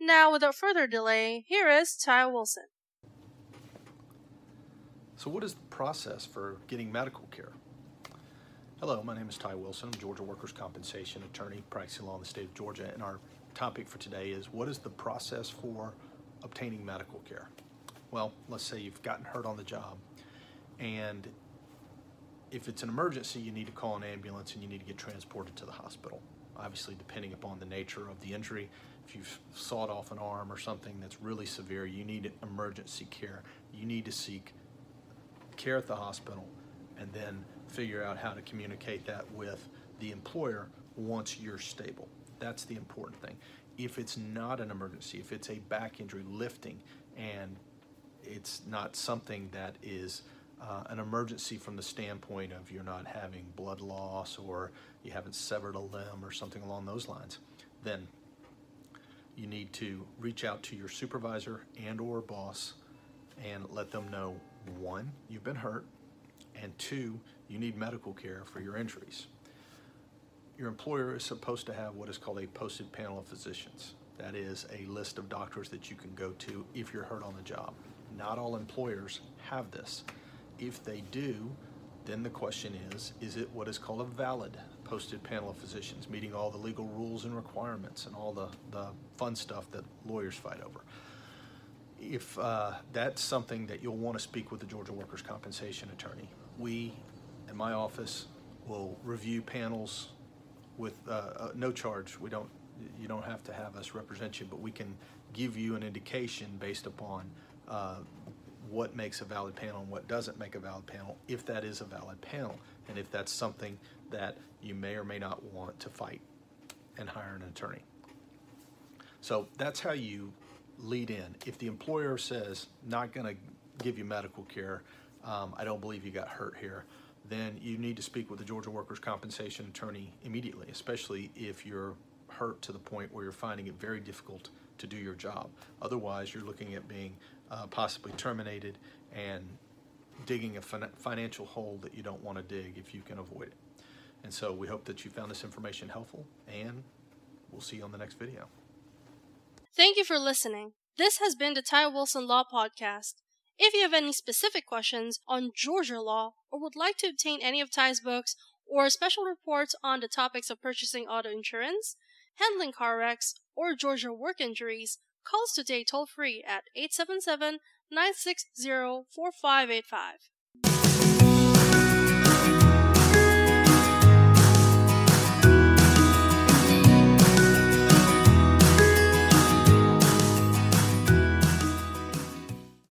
Now, without further delay, here is Ty Wilson. So, what is the process for getting medical care? Hello, my name is Ty Wilson. I'm Georgia Workers' Compensation Attorney practicing law in the state of Georgia, and our topic for today is what is the process for obtaining medical care? Well, let's say you've gotten hurt on the job and if it's an emergency, you need to call an ambulance and you need to get transported to the hospital. Obviously, depending upon the nature of the injury, if you've sawed off an arm or something that's really severe, you need emergency care. You need to seek care at the hospital and then figure out how to communicate that with the employer once you're stable. That's the important thing. If it's not an emergency, if it's a back injury lifting and it's not something that is uh, an emergency from the standpoint of you're not having blood loss or you haven't severed a limb or something along those lines, then you need to reach out to your supervisor and or boss and let them know one, you've been hurt, and two, you need medical care for your injuries. Your employer is supposed to have what is called a posted panel of physicians. That is a list of doctors that you can go to if you're hurt on the job. Not all employers have this. If they do, then the question is, is it what is called a valid posted panel of physicians, meeting all the legal rules and requirements and all the, the fun stuff that lawyers fight over? If uh, that's something that you'll want to speak with the Georgia Workers' Compensation attorney, we in my office will review panels with uh, uh, no charge. We don't, you don't have to have us represent you, but we can give you an indication based upon uh, what makes a valid panel and what doesn't make a valid panel, if that is a valid panel, and if that's something that you may or may not want to fight and hire an attorney. So that's how you lead in. If the employer says, not going to give you medical care, um, I don't believe you got hurt here, then you need to speak with the Georgia Workers' Compensation attorney immediately, especially if you're hurt to the point where you're finding it very difficult to do your job. Otherwise, you're looking at being uh, possibly terminated and digging a fin- financial hole that you don't want to dig if you can avoid it. And so we hope that you found this information helpful, and we'll see you on the next video. Thank you for listening. This has been the Ty Wilson Law Podcast. If you have any specific questions on Georgia law or would like to obtain any of Ty's books or special reports on the topics of purchasing auto insurance, handling car wrecks, or Georgia work injuries, call us today toll free at 877 960 4585.